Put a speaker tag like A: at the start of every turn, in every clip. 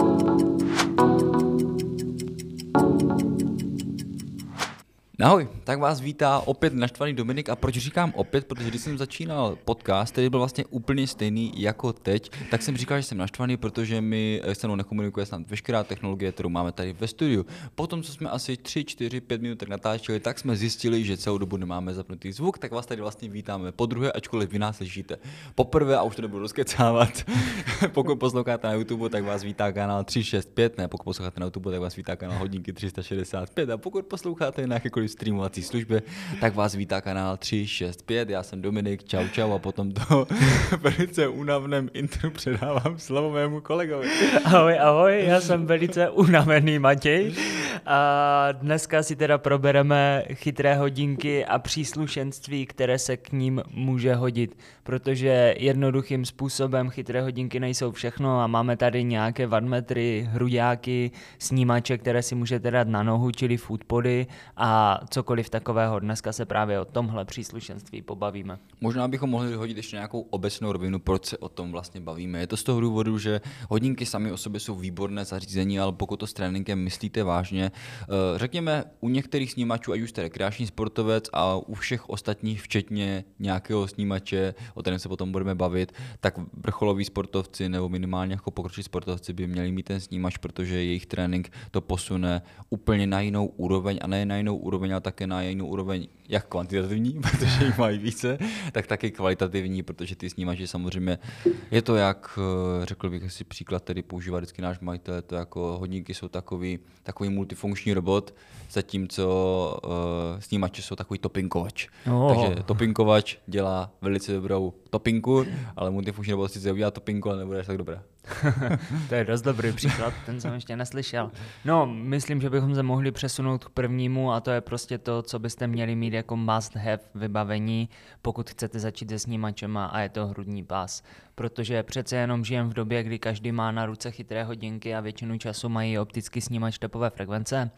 A: Bye. Ahoj, tak vás vítá opět naštvaný Dominik. A proč říkám opět, protože když jsem začínal podcast, který byl vlastně úplně stejný jako teď, tak jsem říkal, že jsem naštvaný, protože mi se mnou nekomunikuje snad veškerá technologie, kterou máme tady ve studiu. Potom, co jsme asi 3, 4, 5 minut natáčeli, tak jsme zjistili, že celou dobu nemáme zapnutý zvuk, tak vás tady vlastně vítáme po druhé, ačkoliv vy nás slyšíte poprvé a už to nebudu rozkecávat. pokud posloucháte na YouTube, tak vás vítá kanál 365, ne, pokud posloucháte na YouTube, tak vás vítá kanál hodinky 365 a pokud posloucháte na streamovací službě, tak vás vítá kanál 365, já jsem Dominik, čau čau a potom to velice únavném intro předávám slovo mému kolegovi.
B: Ahoj, ahoj, já jsem velice unavený Matěj a dneska si teda probereme chytré hodinky a příslušenství, které se k ním může hodit, protože jednoduchým způsobem chytré hodinky nejsou všechno a máme tady nějaké vadmetry, hruďáky, snímače, které si můžete dát na nohu, čili foodpody a cokoliv takového. Dneska se právě o tomhle příslušenství pobavíme.
A: Možná bychom mohli hodit ještě nějakou obecnou rovinu, proč se o tom vlastně bavíme. Je to z toho důvodu, že hodinky sami o sobě jsou výborné zařízení, ale pokud to s tréninkem myslíte vážně, eh, řekněme u některých snímačů, ať už jste rekreační sportovec a u všech ostatních, včetně nějakého snímače, o kterém se potom budeme bavit, tak vrcholoví sportovci nebo minimálně jako pokročilí sportovci by měli mít ten snímač, protože jejich trénink to posune úplně na jinou úroveň a ne na jinou úroveň, ale také na jinou úroveň, jak kvantitativní, protože jich mají více, tak taky kvalitativní, protože ty snímači samozřejmě, je to jak, eh, řekl bych si příklad, který používá vždycky náš majitel, to jako hodinky jsou takový, takový multifunkční robot, zatímco uh, snímače jsou takový topinkovač. Oh. Takže topinkovač dělá velice dobrou topinku, ale multifunkční robot sice udělá topinku, ale nebude až tak dobré.
B: to je dost dobrý příklad, ten jsem ještě neslyšel. No, myslím, že bychom se mohli přesunout k prvnímu a to je prostě to, co byste měli mít jako must have vybavení, pokud chcete začít se snímačema a je to hrudní pás. Protože přece jenom žijem v době, kdy každý má na ruce chytré hodinky a většinu času mají optický snímač tepové frekvence.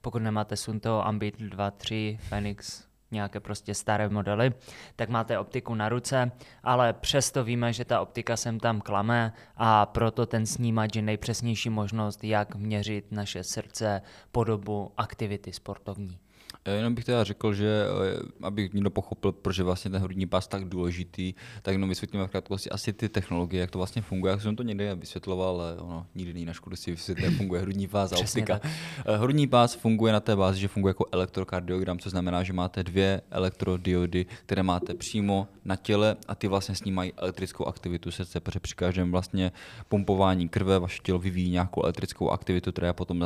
B: Pokud nemáte Sunto, Ambit 2, 3, Phoenix, nějaké prostě staré modely, tak máte optiku na ruce, ale přesto víme, že ta optika sem tam klame a proto ten snímač je nejpřesnější možnost, jak měřit naše srdce, podobu, aktivity sportovní.
A: Já jenom bych teda řekl, že eh, abych někdo pochopil, proč je vlastně ten hrudní pás tak důležitý, tak jenom vysvětlíme v krátkosti asi ty technologie, jak to vlastně funguje. Jak jsem to někde vysvětloval, ale ono nikdy není na škodu si vysvětlit, jak funguje hrudní pás a optika. Eh, hrudní pás funguje na té bázi, že funguje jako elektrokardiogram, co znamená, že máte dvě elektrodiody, které máte přímo na těle a ty vlastně snímají elektrickou aktivitu srdce, protože při každém vlastně pumpování krve vaše tělo vyvíjí nějakou elektrickou aktivitu, která je potom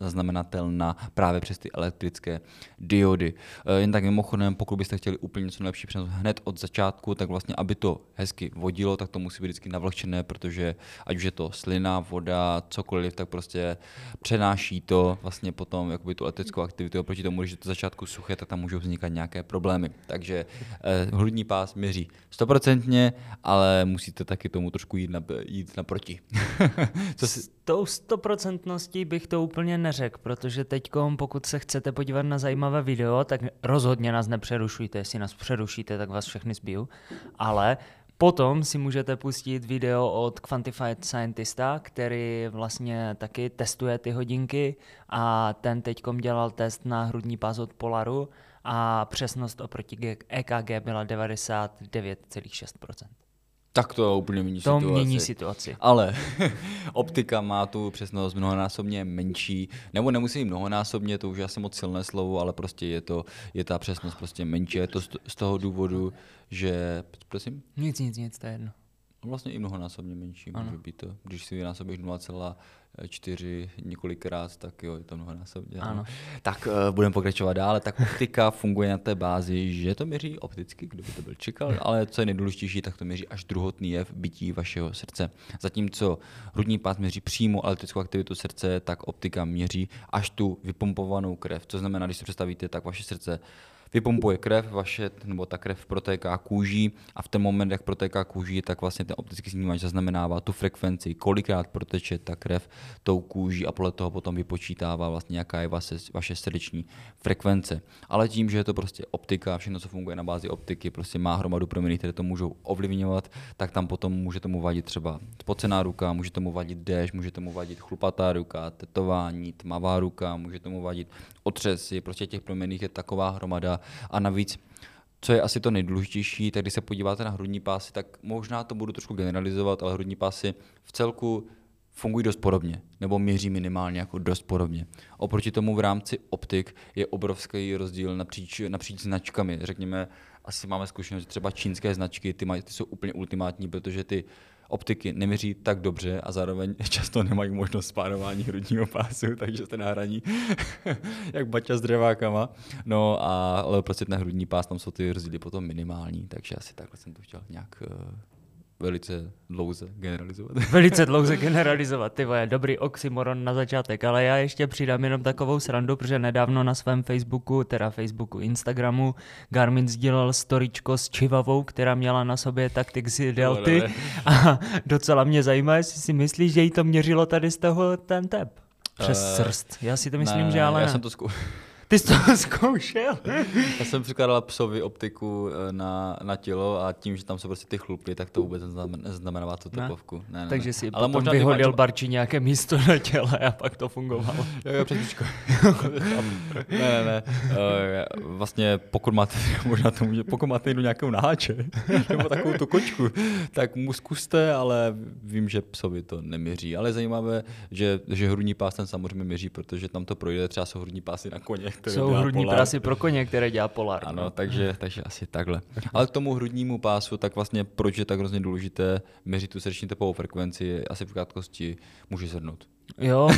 A: zaznamenatelná právě přes ty elektrické diody. Eh, jen tak mimochodem, pokud byste chtěli úplně něco lepší přenos hned od začátku, tak vlastně, aby to hezky vodilo, tak to musí být vždycky navlhčené, protože ať už je to slina, voda, cokoliv, tak prostě přenáší to vlastně potom jakoby tu elektrickou aktivitu. Oproti tomu, když je to začátku suché, tak tam můžou vznikat nějaké problémy. Takže eh, hrudní pás měří stoprocentně, ale musíte taky tomu trošku jít, na, jít naproti.
B: Co si... S tou stoprocentností bych to úplně neřekl, protože teď, pokud se chcete podívat na zajímavé video, tak rozhodně nás nepřerušujte. Jestli nás přerušíte, tak vás všechny zbiju. Ale Potom si můžete pustit video od Quantified Scientista, který vlastně taky testuje ty hodinky a ten teďkom dělal test na hrudní pás od Polaru a přesnost oproti EKG byla 99,6%.
A: Tak to úplně mění
B: to
A: situaci.
B: mění situaci.
A: Ale optika má tu přesnost mnohonásobně menší, nebo nemusí mnohonásobně, to už je asi moc silné slovo, ale prostě je to, je ta přesnost prostě menší. Je to z toho důvodu, že, prosím?
B: Nic, nic, nic, to je jedno.
A: Vlastně i mnohonásobně menší ano. může být to. Když si vynásobíš čtyři několikrát, tak jo, je to mnohonásobně.
B: Ano.
A: Tak uh, budeme pokračovat dále. Tak optika funguje na té bázi, že to měří opticky, kdo by to byl čekal, ale co je nejdůležitější, tak to měří až druhotný jev bytí vašeho srdce. Zatímco hrudní pás měří přímo elektrickou aktivitu srdce, tak optika měří až tu vypumpovanou krev. Co znamená, když si představíte, tak vaše srdce vypumpuje krev, vaše, nebo ta krev protéká kůží a v ten moment, jak protéká kůží, tak vlastně ten optický snímač zaznamenává tu frekvenci, kolikrát proteče ta krev tou kůží a podle toho potom vypočítává vlastně, jaká je vaše, vaše srdeční frekvence. Ale tím, že je to prostě optika, všechno, co funguje na bázi optiky, prostě má hromadu proměny, které to můžou ovlivňovat, tak tam potom může tomu vadit třeba spocená ruka, může tomu vadit déšť, může tomu vadit chlupatá ruka, tetování, tmavá ruka, může tomu vadit otřesy, prostě těch proměných je taková hromada a navíc co je asi to nejdůležitější, tak když se podíváte na hrudní pásy, tak možná to budu trošku generalizovat, ale hrudní pásy v celku fungují dost podobně, nebo měří minimálně jako dost podobně. Oproti tomu v rámci optik je obrovský rozdíl napříč, napříč značkami. Řekněme, asi máme zkušenost, že třeba čínské značky, ty, mají, ty jsou úplně ultimátní, protože ty optiky neměří tak dobře a zároveň často nemají možnost spárování hrudního pásu, takže jste na hraní jak baťa s dřevákama. No a ale prostě ten hrudní pás, tam jsou ty rozdíly potom minimální, takže asi takhle jsem to chtěl nějak uh, velice dlouze generalizovat.
B: Velice dlouze generalizovat, ty vole, dobrý oxymoron na začátek, ale já ještě přidám jenom takovou srandu, protože nedávno na svém Facebooku, teda Facebooku, Instagramu, Garmin sdílel storičko s čivavou, která měla na sobě Tactics Delty a docela mě zajímá, jestli si myslíš, že jí to měřilo tady z toho ten tep. Přes uh, srst. Já si to myslím,
A: ne,
B: že ale
A: Já
B: ne.
A: jsem to zkou...
B: Ty jsi to zkoušel?
A: Já jsem přikládal psovi optiku eh, na, na tělo a tím, že tam jsou prostě ty chlupy, tak to vůbec neznamená tu tepovku. Ne, ne,
B: Takže si Ale potom vyhodil máš... barči nějaké místo na těle a pak to fungovalo.
A: jo, jo, přesničko. ne, ne, ne. Uh, vlastně pokud máte, možná to může, pokud máte jdu nějakou naháče, nebo takovou tu kočku, tak mu zkuste, ale vím, že psovi to neměří. Ale je zajímavé, že, že hrudní pás ten samozřejmě měří, protože tam to projde, třeba jsou hrudní pásy na koně,
B: Jsou hrudní polar. prasy pro koně, které dělá Polar.
A: Ano, no. takže, takže asi takhle. Ale k tomu hrudnímu pásu, tak vlastně proč je tak hrozně důležité měřit tu srdeční tepovou frekvenci, asi v krátkosti může zhrnout.
B: Jo,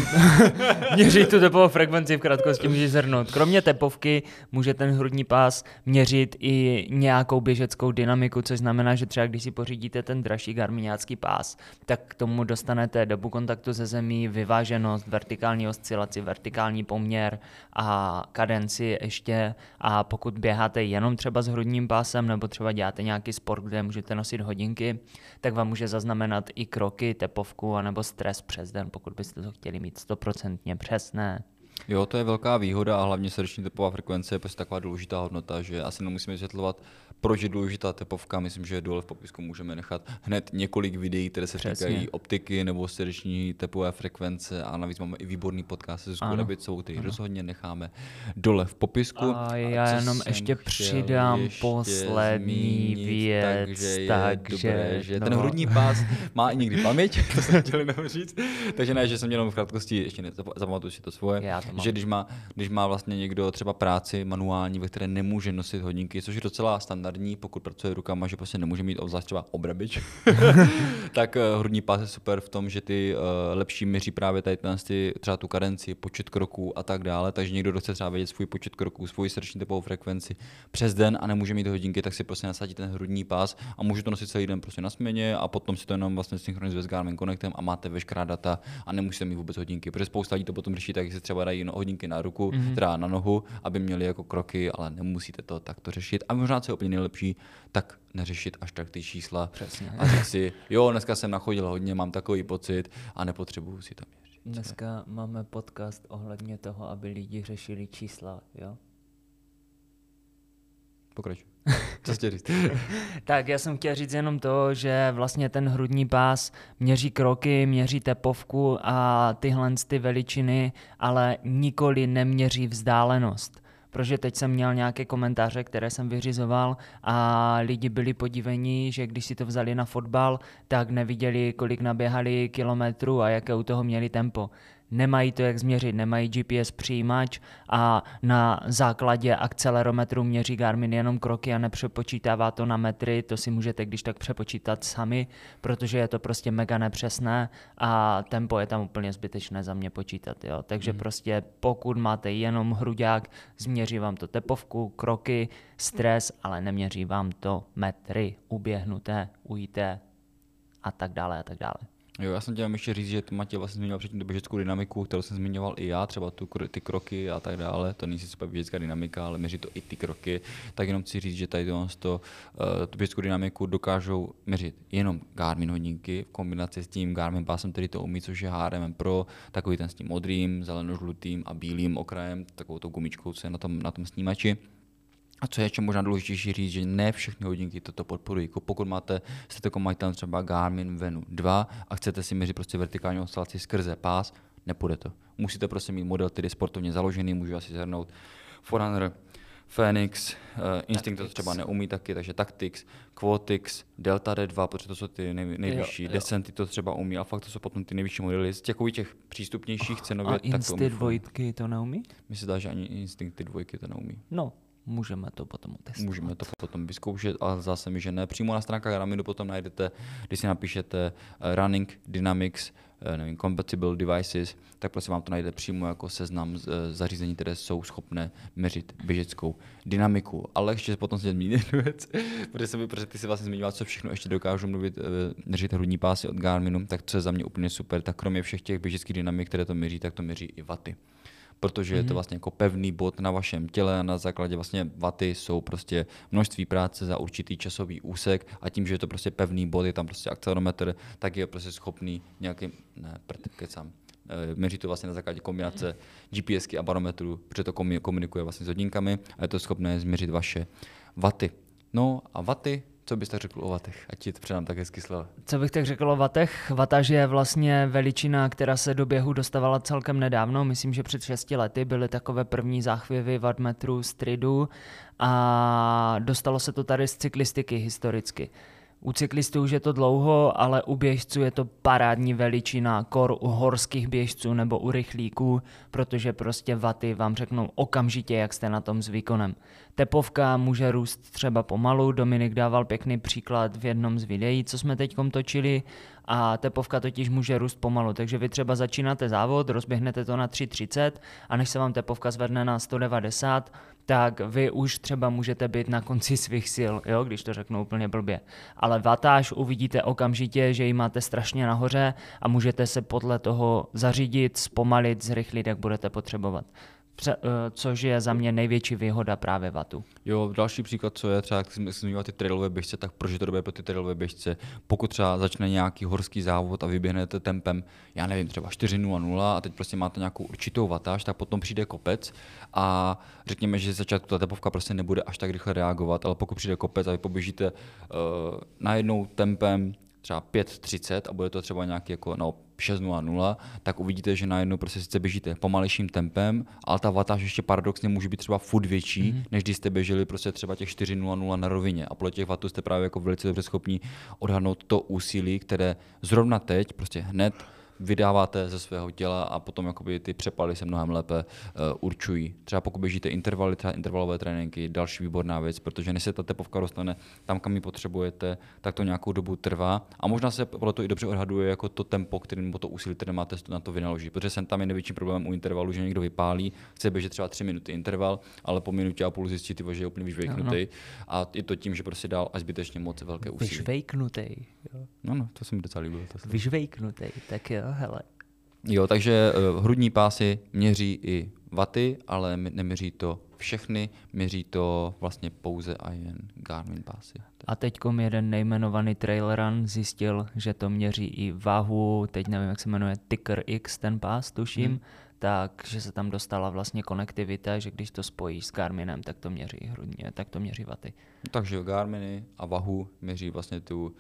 B: měřit tu tepovou frekvenci v krátkosti může zhrnout. Kromě tepovky může ten hrudní pás měřit i nějakou běžeckou dynamiku, což znamená, že třeba když si pořídíte ten dražší garminiácký pás, tak k tomu dostanete dobu kontaktu ze zemí, vyváženost, vertikální oscilaci, vertikální poměr a kadenci ještě. A pokud běháte jenom třeba s hrudním pásem nebo třeba děláte nějaký sport, kde můžete nosit hodinky, tak vám může zaznamenat i kroky, tepovku anebo stres přes den, pokud byste chtěli mít stoprocentně přesné.
A: Jo, to je velká výhoda a hlavně srdeční tepová frekvence je prostě taková důležitá hodnota, že asi nemusíme vysvětlovat, proč je důležitá tepovka. Myslím, že dole v popisku můžeme nechat hned několik videí, které se Přesně. týkají optiky nebo srdeční tepové frekvence a navíc máme i výborný podcast se Zuzkou Rabicovou, který ano. rozhodně necháme dole v popisku.
B: A já a jenom ještě přidám ještě poslední zmínit, věc.
A: Takže je takže, dobré, že no. ten hrudní pás má i někdy paměť, to jsem chtěl jenom říct. Takže ne, že jsem jenom v krátkosti, ještě zapamatuju si to svoje. Já to že když má, když má vlastně někdo třeba práci manuální, ve které nemůže nosit hodinky, což je docela standardní, pokud pracuje rukama, že prostě nemůže mít obzvlášť třeba obrabič, tak uh, hrudní pás je super v tom, že ty uh, lepší měří právě tady ty, třeba tu kadenci, počet kroků a tak dále. Takže někdo, kdo chce třeba vědět svůj počet kroků, svůj srdeční tepovou frekvenci přes den a nemůže mít hodinky, tak si prostě nasadí ten hrudní pás a může to nosit celý den prostě na směně a potom si to jenom vlastně synchronizuje s Garmin Connectem a máte veškerá data a nemusíte mít vůbec hodinky. Protože spousta lidí to potom řeší tak, se třeba dají hodinky na ruku, mm-hmm. teda na nohu, aby měli jako kroky, ale nemusíte to takto řešit. A možná, je úplně nejlepší, tak neřešit až tak ty čísla.
B: Přesně.
A: A říct si, jo, dneska jsem nachodil hodně, mám takový pocit a nepotřebuju si to měřit.
B: Dneska máme podcast ohledně toho, aby lidi řešili čísla, jo?
A: Pokračuj. Co chtěl říct?
B: tak já jsem chtěl říct jenom to, že vlastně ten hrudní pás měří kroky, měří tepovku a tyhle ty veličiny, ale nikoli neměří vzdálenost protože teď jsem měl nějaké komentáře, které jsem vyřizoval a lidi byli podivení, že když si to vzali na fotbal, tak neviděli, kolik naběhali kilometrů a jaké u toho měli tempo nemají to jak změřit, nemají GPS přijímač a na základě akcelerometru měří Garmin jenom kroky a nepřepočítává to na metry, to si můžete když tak přepočítat sami, protože je to prostě mega nepřesné a tempo je tam úplně zbytečné za mě počítat. Jo. Takže mm. prostě pokud máte jenom hruďák, změří vám to tepovku, kroky, stres, ale neměří vám to metry uběhnuté, ujité a tak dále a tak dále.
A: Jo, já jsem chtěl ještě říct, že Matěj vlastně zmiňoval předtím tu běžeckou dynamiku, kterou jsem zmiňoval i já, třeba tu, ty kroky a tak dále. To není super běžecká dynamika, ale měří to i ty kroky. Tak jenom chci říct, že tady to, to uh, tu běžeckou dynamiku dokážou měřit jenom Garmin hodinky v kombinaci s tím Garmin pásem, který to umí, což je HRM Pro, takový ten s tím modrým, zeleno-žlutým a bílým okrajem, takovou tou gumičkou, co je na tom, na tom snímači. A co je ještě možná důležitější říct, že ne všechny hodinky toto podporují. Jako pokud máte, jste jako majitel třeba Garmin Venu 2 a chcete si měřit prostě vertikální oscilaci skrze pás, nepůjde to. Musíte prostě mít model, který je sportovně založený, můžu asi zhrnout Forerunner, Phoenix, uh, Instinct to třeba neumí taky, takže Tactics, Quotix, Delta D2, protože to jsou ty nej, nejvyšší, jo, jo. Descenty to třeba umí, a fakt to jsou potom ty nejvyšší modely z těch, těch přístupnějších cenově. A
B: umí. dvojky to neumí?
A: Mně se dá, že ani Instincty dvojky to neumí.
B: No, Můžeme to potom testovat.
A: Můžeme to potom vyzkoušet, ale zase mi, že ne. Přímo na stránkách Raminu potom najdete, když si napíšete eh, Running Dynamics, eh, nevím, Compatible Devices, tak prostě vám to najde přímo jako seznam eh, zařízení, které jsou schopné měřit běžeckou dynamiku. Ale ještě potom si zmínit jednu věc, protože, jsem, protože ty si vlastně zmiňoval, co všechno ještě dokážu mluvit, měřit hrudní pásy od Garminu, tak co je za mě úplně super, tak kromě všech těch běžeckých dynamik, které to měří, tak to měří i vaty protože mm-hmm. je to mhm. vlastně jako pevný bod na vašem těle a na základě vlastně vaty jsou prostě množství práce za určitý časový úsek a tím, že je to prostě pevný bod, je tam prostě akcelerometr, tak je prostě schopný nějaký, ne, kecám, eh, měří to vlastně na základě kombinace GPSky a barometru, protože to komunikuje vlastně s hodinkami a je to schopné změřit vaše vaty. No a vaty co byste řekl o vatech? Ať ti to předám tak hezky slova.
B: Co bych tak řekl o vatech? Vataž je vlastně veličina, která se do běhu dostávala celkem nedávno. Myslím, že před 6 lety byly takové první záchvěvy wattmetrů stridu a dostalo se to tady z cyklistiky historicky. U cyklistů už je to dlouho, ale u běžců je to parádní veličina, kor u horských běžců nebo u rychlíků, protože prostě vaty vám řeknou okamžitě, jak jste na tom s výkonem. Tepovka může růst třeba pomalu, Dominik dával pěkný příklad v jednom z videí, co jsme teď točili, a tepovka totiž může růst pomalu, takže vy třeba začínáte závod, rozběhnete to na 3.30 a než se vám tepovka zvedne na 190, tak vy už třeba můžete být na konci svých sil, jo, když to řeknu úplně blbě. Ale vatáž uvidíte okamžitě, že ji máte strašně nahoře a můžete se podle toho zařídit, zpomalit, zrychlit, jak budete potřebovat. Eh, což je za mě největší výhoda právě vatu.
A: Jo, další příklad, co je třeba, jak jsme zmiňovali ty trailové běžce, tak proč je to dobré pro ty trailové běžce? Pokud třeba začne nějaký horský závod a vyběhnete tempem, já nevím, třeba 4.00 a teď prostě máte nějakou určitou vatáž, tak potom přijde kopec a řekněme, že začátku ta tepovka prostě nebude až tak rychle reagovat, ale pokud přijde kopec a vy poběžíte uh, najednou tempem třeba 5.30 a bude to třeba nějaký jako no, 6.00, tak uvidíte, že najednou prostě sice běžíte pomalejším tempem, ale ta vatáž ještě paradoxně může být třeba furt větší, mm-hmm. než když jste běželi prostě třeba těch 4.00 na rovině. A podle těch vatů jste právě jako velice dobře schopni odhadnout to úsilí, které zrovna teď prostě hned vydáváte ze svého těla a potom jakoby ty přepaly se mnohem lépe uh, určují. Třeba pokud běžíte intervaly, třeba intervalové tréninky, další výborná věc, protože než se ta tepovka dostane tam, kam ji potřebujete, tak to nějakou dobu trvá a možná se toho i dobře odhaduje jako to tempo, který, nebo to úsilí, které máte na to vynaložit. Protože sem tam je největší problém u intervalu, že někdo vypálí, chce běžet třeba 3 minuty interval, ale po minutě a půl zjistí, že je úplně vyžvejknutý. A je to tím, že prostě dál až zbytečně moc velké úsilí.
B: Vyžvejknutý.
A: No, no, to se mi docela líbilo.
B: Vyžvejknutý, tak jo, hele.
A: Jo, takže uh, hrudní pásy měří i vaty, ale neměří to všechny, měří to vlastně pouze a jen Garmin pásy.
B: A teď jeden nejmenovaný trail run zjistil, že to měří i váhu, teď nevím, jak se jmenuje, Ticker X ten pás, tuším, hmm. takže se tam dostala vlastně konektivita, že když to spojíš s Garminem, tak to měří hrudně, tak to měří vaty.
A: Takže Garminy a váhu měří vlastně tu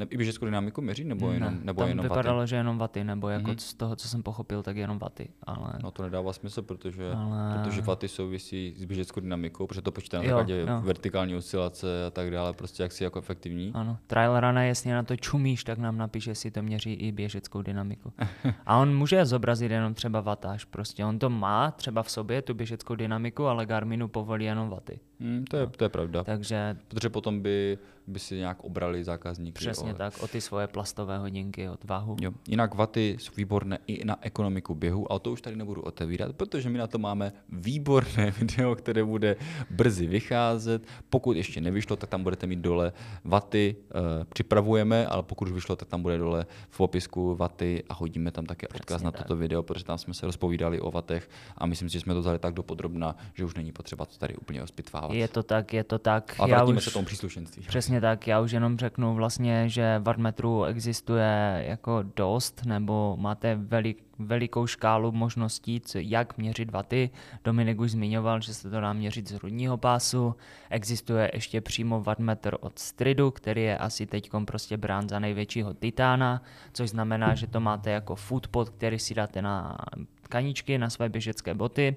A: ne, I běžeckou dynamiku měří, nebo jenom,
B: ne,
A: nebo
B: tam
A: jenom
B: vypadalo,
A: vaty?
B: že jenom vaty, nebo jako mm-hmm. z toho, co jsem pochopil, tak jenom vaty. Ale...
A: No to nedává smysl, protože, ale... protože vaty souvisí s běžeckou dynamikou, protože to počítá na základě vertikální oscilace a tak dále, prostě jak si jako efektivní.
B: Ano, trial runner, jestli na to čumíš, tak nám napíš, jestli to měří i běžeckou dynamiku. a on může zobrazit jenom třeba vatáž, prostě on to má třeba v sobě, tu běžeckou dynamiku, ale Garminu povolí jenom vaty.
A: Hmm, to, je, to je pravda.
B: Takže...
A: Protože potom by by si nějak obrali zákazníky.
B: Přesně
A: o,
B: tak, o ty svoje plastové hodinky, od váhu.
A: Jo. Jinak vaty jsou výborné i na ekonomiku běhu, ale to už tady nebudu otevírat, protože my na to máme výborné video, které bude brzy vycházet. Pokud ještě nevyšlo, tak tam budete mít dole vaty, e, připravujeme, ale pokud už vyšlo, tak tam bude dole v popisku vaty a hodíme tam také odkaz
B: Přesně
A: na
B: tak.
A: toto video, protože tam jsme se rozpovídali o vatech a myslím si, že jsme to vzali tak dopodrobna, že už není potřeba to tady úplně ospitvávat.
B: Je to tak, je to tak.
A: a
B: Já
A: vrátíme
B: už...
A: se tomu příslušenství.
B: Přesně tak, já už jenom řeknu vlastně, že wattmetrů existuje jako dost, nebo máte velik, velikou škálu možností, co, jak měřit vaty. Dominik už zmiňoval, že se to dá měřit z hrudního pásu. Existuje ještě přímo wattmetr od Stridu, který je asi teď prostě brán za největšího titána, což znamená, že to máte jako footpod, který si dáte na tkaničky, na své běžecké boty.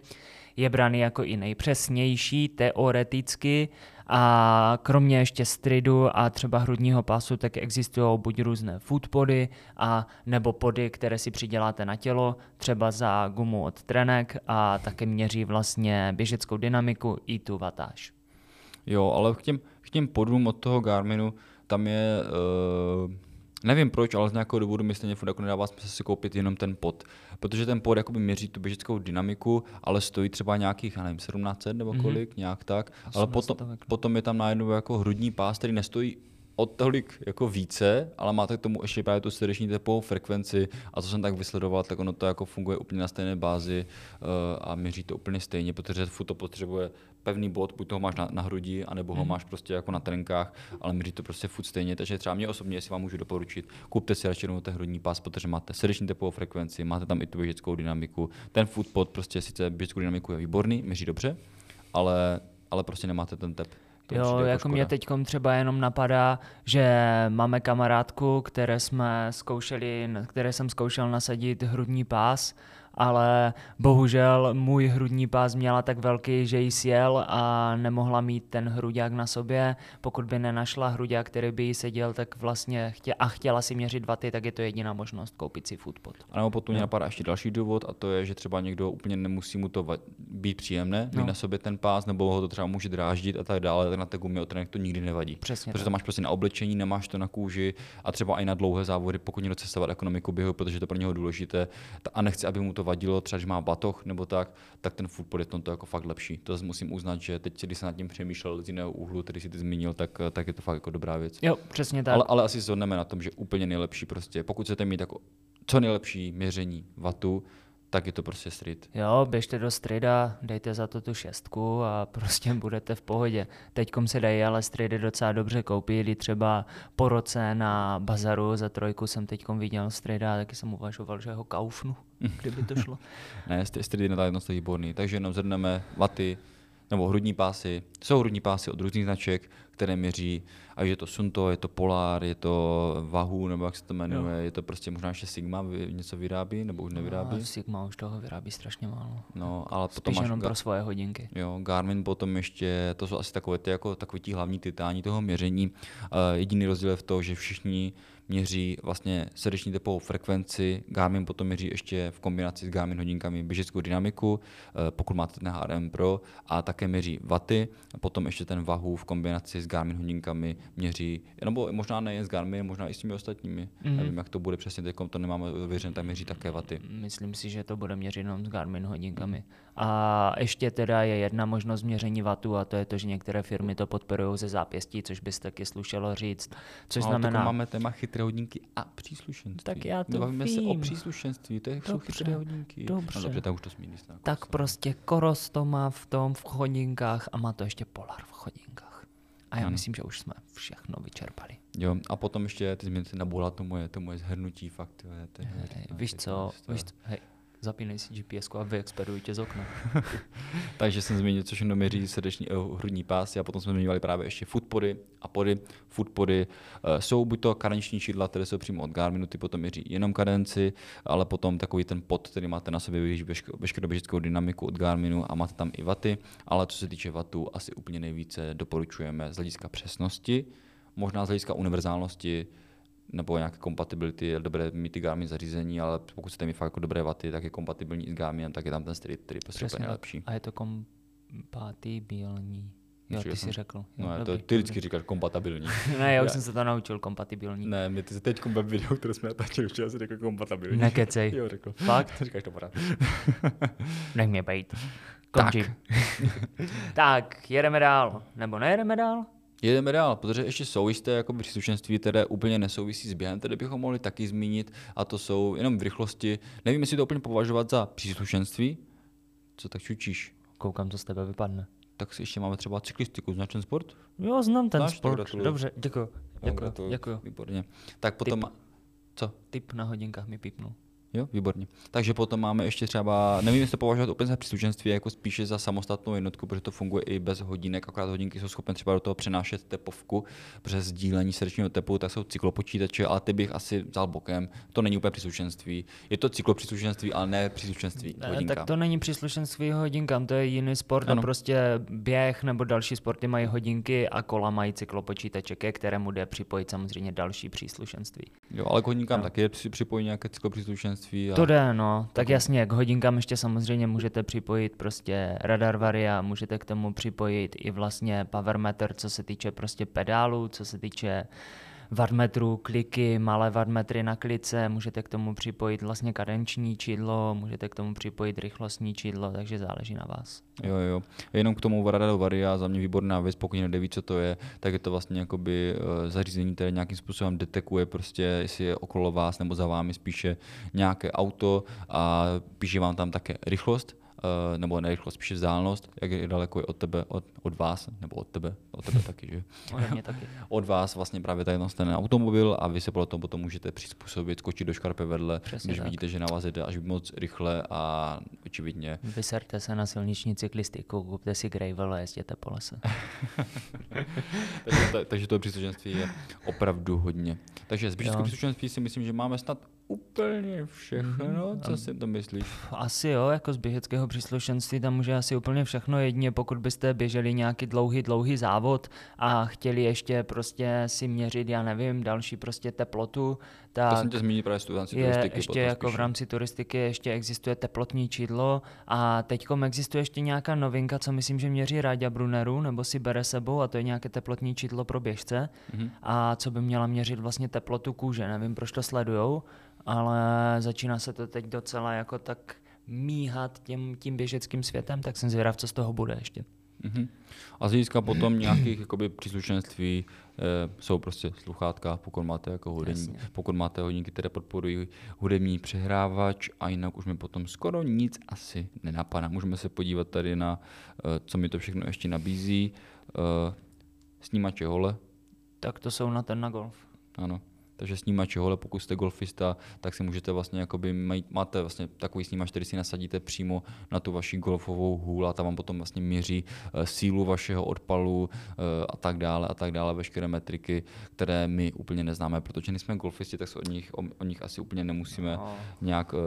B: Je braný jako i nejpřesnější teoreticky a kromě ještě stridu a třeba hrudního pasu, tak existují buď různé foodpody a nebo pody, které si přiděláte na tělo, třeba za gumu od trenek a také měří vlastně běžeckou dynamiku i tu vatáž.
A: Jo, ale k těm, k těm podům od toho Garminu, tam je, uh, nevím proč, ale z nějakého důvodu mi stejně furt jako nedává smysl si koupit jenom ten pod. Protože ten pod jakoby měří tu běžeckou dynamiku, ale stojí třeba nějakých, já nevím, 1700 nebo kolik, mm-hmm. nějak tak. Ale potom, potom je tam najednou jako hrudní pás, který nestojí o tolik jako více, ale máte k tomu ještě právě tu srdeční tepovou frekvenci a co jsem tak vysledoval, tak ono to jako funguje úplně na stejné bázi uh, a měří to úplně stejně, protože furt to potřebuje pevný bod, buď toho máš na, na hrudi, anebo ho máš prostě jako na trenkách, ale měří to prostě furt stejně. Takže třeba mě osobně, jestli vám můžu doporučit, kupte si radši ten hrudní pás, protože máte srdeční tepovou frekvenci, máte tam i tu běžeckou dynamiku. Ten footpod prostě sice běžeckou dynamiku je výborný, měří dobře, ale, ale prostě nemáte ten tep. To
B: jo,
A: jako,
B: jako mě teď třeba jenom napadá, že máme kamarádku, které jsme zkoušeli, které jsem zkoušel nasadit hrudní pás ale bohužel můj hrudní pás měla tak velký, že jí sjel a nemohla mít ten hruďák na sobě. Pokud by nenašla hruďák, který by jí seděl, tak vlastně chtě, a chtěla si měřit vaty, tak je to jediná možnost koupit si foodpod.
A: A nebo potom mě napadá ještě další důvod a to je, že třeba někdo úplně nemusí mu to být příjemné, mít no. na sobě ten pás, nebo ho to třeba může dráždit a tak dále, tak na té gumě od to nikdy nevadí.
B: Přesně
A: protože tak. to máš prostě na oblečení, nemáš to na kůži a třeba i na dlouhé závody, pokud někdo cestovat ekonomiku běhu, protože to pro něho důležité a nechci, aby mu to vadilo, třeba když má batoh nebo tak, tak ten food je to jako fakt lepší. To musím uznat, že teď, když jsem nad tím přemýšlel z jiného úhlu, který si ty zmínil, tak, tak je to fakt jako dobrá věc.
B: Jo, přesně tak.
A: Ale, ale asi shodneme na tom, že úplně nejlepší prostě, pokud chcete mít jako co nejlepší měření vatu, tak je to prostě street.
B: Jo, běžte do streeta, dejte za to tu šestku a prostě budete v pohodě. Teďkom se dají ale streety docela dobře koupit, i třeba po roce na bazaru za trojku jsem teďkom viděl streeta a taky jsem uvažoval, že ho kaufnu, kdyby to šlo.
A: ne, street na jedno výborný, takže jenom zhrneme vaty, nebo hrudní pásy. Jsou hrudní pásy od různých značek, které měří, a je to Sunto, je to Polar, je to Vahu, nebo jak se to jmenuje, jo. je to prostě možná ještě Sigma něco vyrábí, nebo už nevyrábí?
B: No, Sigma už toho vyrábí strašně málo.
A: No, ale
B: Spíš
A: potom
B: jenom pro svoje hodinky.
A: Jo, Garmin potom ještě, to jsou asi takové ty, jako takový tí hlavní titáni toho měření. Uh, jediný rozdíl je v tom, že všichni měří vlastně srdeční tepovou frekvenci, Garmin potom měří ještě v kombinaci s Garmin hodinkami běžeckou dynamiku, eh, pokud máte ten HRM Pro, a také měří vaty, a potom ještě ten vahu v kombinaci s Garmin hodinkami měří, nebo možná nejen s Garmin, možná i s těmi ostatními. Mm-hmm. Nevím, jak to bude přesně, teď to nemáme ověřené, tak měří také vaty.
B: Myslím si, že to bude měřit jenom s Garmin hodinkami. A ještě teda je jedna možnost měření vatu a to je to, že některé firmy to podporují ze zápěstí, což bys taky slušelo říct. Což
A: no,
B: znamená...
A: máme téma chytré hodinky a příslušenství.
B: Tak já to
A: Bavíme
B: vím.
A: se o příslušenství, to je, jsou chytré hodinky.
B: Dobře.
A: No dobře, tak už to zmíní.
B: Tak prostě Koros to má v tom v chodinkách a má to ještě Polar v chodinkách. A já hmm. myslím, že už jsme všechno vyčerpali.
A: Jo, a potom ještě ty změny naboula to moje, to moje zhrnutí, fakt. To je, to je,
B: hej, víš co, víš co, hej, zapínej si GPS a vyexpeduj tě z okna.
A: Takže jsem zmínil, což jenom měří srdeční uh, hrudní pásy a potom jsme zmiňovali právě ještě foodpody a pody. Foodpody uh, jsou buď to karenční čidla, které jsou přímo od Garminu, ty potom měří jenom kadenci, ale potom takový ten pod, který máte na sobě veškerou běžeckou dynamiku od Garminu a máte tam i vaty, ale co se týče vatů, asi úplně nejvíce doporučujeme z hlediska přesnosti, možná z hlediska univerzálnosti, nebo nějaké kompatibility, je dobré mít ty Garmin zařízení, ale pokud chcete mít fakt jako dobré vaty, tak je kompatibilní s Garminem, tak je tam ten Street, který prostě úplně nejlepší.
B: A je to kompatibilní. Jo, ty jsi řekl. Jo,
A: No, to,
B: dobrý,
A: ty vždycky říkáš kompatibilní.
B: Ne, já už
A: Já-
B: jsem se to naučil, kompatibilní.
A: ne, my ty teď ve videu, které jsme natáčeli, včera si řekl kompatibilní.
B: Nekecej.
A: Jo, řekl.
B: Fakt?
A: Říkáš to pořád.
B: Nech mě bejt. Končím. tak, jedeme dál. Nebo nejedeme dál?
A: Jedeme dál, protože ještě jsou jisté jako příslušenství, které úplně nesouvisí s během, které bychom mohli taky zmínit, a to jsou jenom v rychlosti. Nevím, jestli to úplně považovat za příslušenství. Co tak čučíš?
B: Koukám, co z tebe vypadne.
A: Tak si ještě máme třeba cyklistiku, značen sport.
B: Jo, znám ten
A: Znáš,
B: sport. Dobře, děkuji. Děkuji, děkuji.
A: Výborně. Tak potom... Co?
B: Tip na hodinkách mi pípnul.
A: Jo, výborně. Takže potom máme ještě třeba, nevím, jestli to považovat úplně za příslušenství, jako spíše za samostatnou jednotku, protože to funguje i bez hodinek, akorát hodinky jsou schopné třeba do toho přenášet tepovku přes sdílení srdečního tepu, tak jsou cyklopočítače, ale ty bych asi vzal bokem. To není úplně příslušenství. Je to cyklopříslušenství, ale ne příslušenství
B: Ne,
A: hodinka.
B: tak to není příslušenství hodinkám, to je jiný sport
A: Ano.
B: a prostě běh nebo další sporty mají hodinky a kola mají cyklopočítače, ke kterému jde připojit samozřejmě další příslušenství.
A: Jo, ale k hodinkám taky je při- připojí nějaké cyklopříslušenství. A...
B: To jde, no. Tak jasně, k hodinkám ještě samozřejmě můžete připojit prostě radar varia, můžete k tomu připojit i vlastně power meter, co se týče prostě pedálů, co se týče wattmetrů, kliky, malé wattmetry na klice, můžete k tomu připojit vlastně kadenční čidlo, můžete k tomu připojit rychlostní čidlo, takže záleží na vás.
A: Jo, jo. Jenom k tomu Radaru Varia, za mě výborná věc, pokud někdo neví, co to je, tak je to vlastně jakoby eh, zařízení, které nějakým způsobem detekuje prostě, jestli je okolo vás nebo za vámi spíše nějaké auto a píše vám tam také rychlost, nebo ne rychlost, spíše vzdálenost, jak je daleko je od tebe, od, od vás, nebo od tebe, od tebe taky, že?
B: Ode mě taky.
A: Od vás vlastně právě tady ten automobil a vy se toho potom můžete přizpůsobit, skočit do škarpy vedle,
B: Přesně
A: když
B: tak.
A: vidíte, že na vás jede až moc rychle a očividně
B: Vyserte se na silniční cyklistiku, kupte si gravel a jezděte po lese.
A: takže, to, takže to příslušenství je opravdu hodně. Takže z běžeckého
B: Jo.
A: příslušenství si myslím, že máme snad úplně všechno. Co si to myslíš?
B: Asi jo, jako z běžeckého příslušenství tam může asi úplně všechno jedině, pokud byste běželi nějaký dlouhý, dlouhý závod a chtěli ještě prostě si měřit, já nevím, další prostě teplotu,
A: To
B: tak
A: jsem tě zmínil právě z rámci
B: je
A: turistiky.
B: ještě jako v
A: spíš.
B: rámci turistiky ještě existuje teplotní čidlo a teďkom existuje ještě nějaká novinka, co myslím, že měří Ráďa Bruneru, nebo si bere sebou a to je nějaké teplotní čidlo pro běžce
A: Mhm.
B: a co by měla měřit vlastně teplotu kůže. Nevím, proč to sledujou, ale začíná se to teď docela jako tak míhat tím, tím běžeckým světem, tak jsem zvědav, co z toho bude ještě.
A: Mhm. A z hlediska potom nějakých jakoby, příslušenství e, jsou prostě sluchátka, pokud máte jako hudební,
B: Jasně.
A: pokud máte hodinky, které podporují hudební přehrávač a jinak už mi potom skoro nic asi nenapadá. Můžeme se podívat tady na, e, co mi to všechno ještě nabízí. E, snímače hole,
B: Tak to jsou na ten na golf.
A: ano. Takže snímače hole, pokud jste golfista, tak si můžete vlastně, jakoby, maj, máte vlastně takový snímač, který si nasadíte přímo na tu vaši golfovou hůl a tam vám potom vlastně měří eh, sílu vašeho odpalu eh, a tak dále a tak dále, veškeré metriky, které my úplně neznáme, protože nejsme golfisti, tak se o nich, o, o nich asi úplně nemusíme
B: No.
A: nějak uh,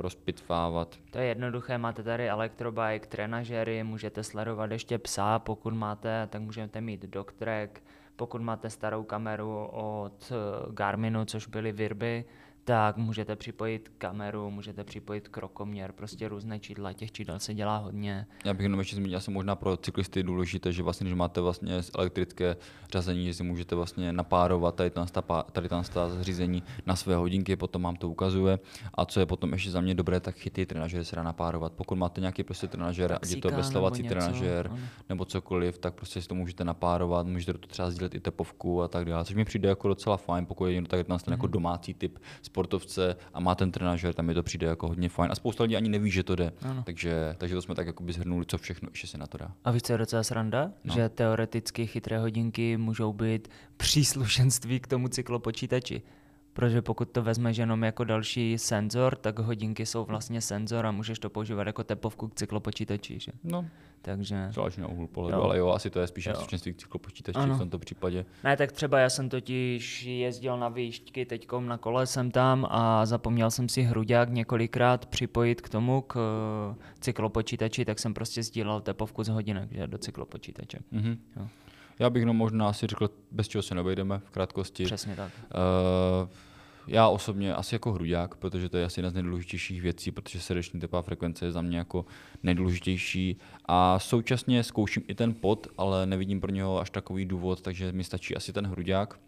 A: rozpitvávat.
B: To je jednoduché, máte tady elektrobike, trenažery, můžete sledovat ještě psa, pokud máte, tak můžete mít dogtrack, pokud máte starou kameru od Garminu, což byly Virby, tak můžete připojit kameru, můžete připojit krokoměr, prostě různé čídla, těch čídel se dělá hodně.
A: Já bych jenom ještě zmínil, asi možná pro cyklisty důležité, že vlastně, když máte vlastně elektrické řazení, že si můžete vlastně napárovat tady ta, tady ta zařízení na své hodinky, potom vám to ukazuje. A co je potom ještě za mě dobré, tak chyty trenažery se dá napárovat. Pokud máte nějaký prostě trenažer, ať je to
B: něco,
A: trenažer
B: ano.
A: nebo cokoliv, tak prostě si to můžete napárovat, můžete toho třeba sdílet i tepovku a tak dále. Což mi přijde jako docela fajn, pokud je tak ten
B: Mhm.
A: jako domácí typ sportovce a má ten trenažer, tam mi to přijde jako hodně fajn. A spousta lidí ani neví, že to jde.
B: Ano.
A: Takže, takže to jsme tak jako by zhrnuli, co všechno ještě se na to dá.
B: A víš, co je docela sranda? No. Že teoreticky chytré hodinky můžou být příslušenství k tomu cyklopočítači. Protože pokud to vezmeš jenom jako další senzor, tak hodinky jsou vlastně senzor a můžeš to používat jako tepovku k cyklopočítači. Že?
A: No,
B: Takže...
A: záleží na úhlu pohledu,
B: Jo.
A: ale jo, asi to je spíše
B: Jo.
A: příslušenství k cyklopočítači
B: Ano.
A: v tomto případě.
B: Ne, tak třeba já jsem totiž jezdil na výšťky teďkom na kole jsem tam a zapomněl jsem si hruďák několikrát připojit k tomu, k eh, cyklopočítači, tak jsem prostě sdílel tepovku z hodinek že, do cyklopočítače.
A: Mhm.
B: Jo.
A: Já bych no možná asi řekl, bez čeho se neobejdeme v krátkosti.
B: Přesně tak.
A: Uh, já osobně asi jako hruďák, protože to je asi jedna z nejdůležitějších věcí, protože srdeční tepová frekvence je za mě jako nejdůležitější. A současně zkouším i ten pot, ale nevidím pro něho až takový důvod, takže mi stačí asi ten hruďák.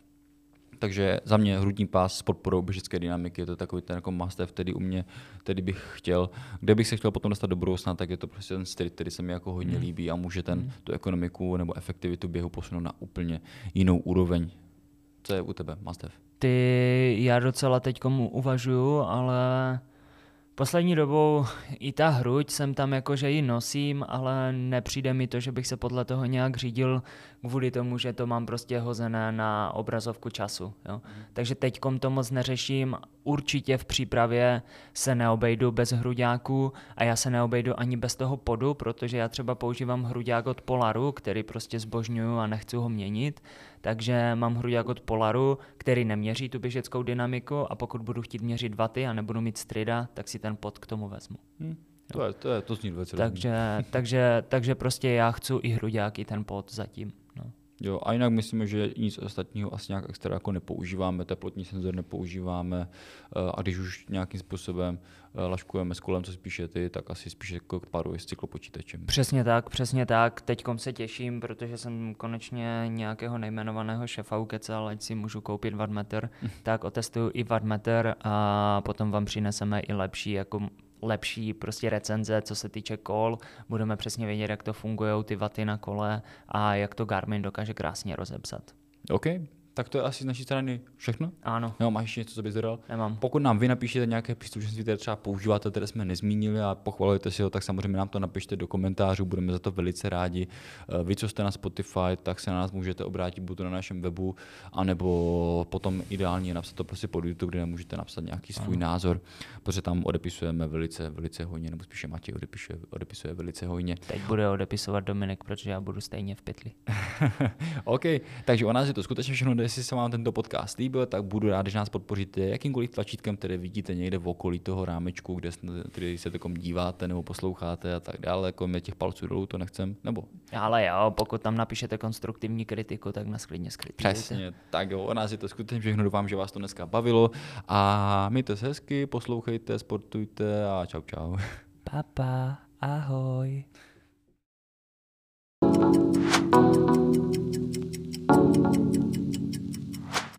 A: Takže za mě hrudní pás s podporou běžické dynamiky, to je takový ten jako must který u mě, který bych chtěl. Kde bych se chtěl potom dostat do budoucna, tak je to prostě ten styl, který se mi jako hodně hmm. líbí a může ten, hmm. tu ekonomiku nebo efektivitu běhu posunout na úplně jinou úroveň. Co je u tebe, must
B: Ty, já docela teď komu uvažuju, ale Poslední dobou i ta hruď jsem tam jako, že ji nosím, ale nepřijde mi to, že bych se podle toho nějak řídil kvůli tomu, že to mám prostě hozené na obrazovku času. Jo? Mm. Takže teď to moc neřeším. Určitě v přípravě se neobejdu bez hruďáků a já se neobejdu ani bez toho podu, protože já třeba používám hruďák od Polaru, který prostě zbožňuju a nechci ho měnit. Takže mám hruďák od Polaru, který neměří tu běžeckou dynamiku a pokud budu chtít měřit vaty a nebudu mít strida, tak si ten pod k tomu vezmu. Hmm.
A: To, je, to, je, to zní velice
B: takže, takže, takže prostě já chci i hruďák, i ten pod zatím.
A: Jo, a jinak myslíme, že nic ostatního asi nějak extra jako nepoužíváme, teplotní senzor nepoužíváme eh, a když už nějakým způsobem eh, laškujeme s kolem, co spíše ty, tak asi spíše jako paruje s cyklopočítačem.
B: Přesně tak, přesně tak. Teďkom se těším, protože jsem konečně nějakého nejmenovaného šefa ukecal, ať si můžu koupit wattmeter, tak otestuju i wattmeter a potom vám přineseme i lepší jako lepší prostě recenze, co se týče kol. Budeme přesně vědět, jak to fungují ty vaty na kole a jak to Garmin dokáže krásně rozepsat.
A: OK, tak to je asi z naší strany všechno?
B: Ano.
A: Jo, máš ještě něco, co bys dodal?
B: Nemám.
A: Pokud nám vy napíšete nějaké příslušenství, které třeba používáte, které jsme nezmínili a pochvalujete si ho, tak samozřejmě nám to napište do komentářů, budeme za to velice rádi. Eh, vy, co jste na Spotify, tak se na nás můžete obrátit buď na našem webu, anebo potom ideálně napsat to prostě pod YouTube, kde můžete napsat nějaký svůj ano. názor, protože tam odepisujeme velice, velice hojně, nebo spíše Matěj odepisuje, odepisuje velice hojně.
B: Teď bude odepisovat Dominik, protože já budu stejně v pytli.
A: OK, takže o nás je to skutečně všechno, jestli se vám tento podcast líbil, tak budu rád, když nás podpoříte jakýmkoliv tlačítkem, které vidíte někde v okolí toho rámečku, kde, který se takom díváte nebo posloucháte a tak dále. Jako mě těch palců dolů to nechcem, nebo?
B: Ale jo, pokud tam napíšete konstruktivní kritiku, tak nás klidně skritizujte.
A: Přesně, tak jo, o nás je to skutečně všechno, doufám, že vás to dneska bavilo a mějte se hezky, poslouchejte, sportujte a čau čau.
B: Papa, ahoj. thank you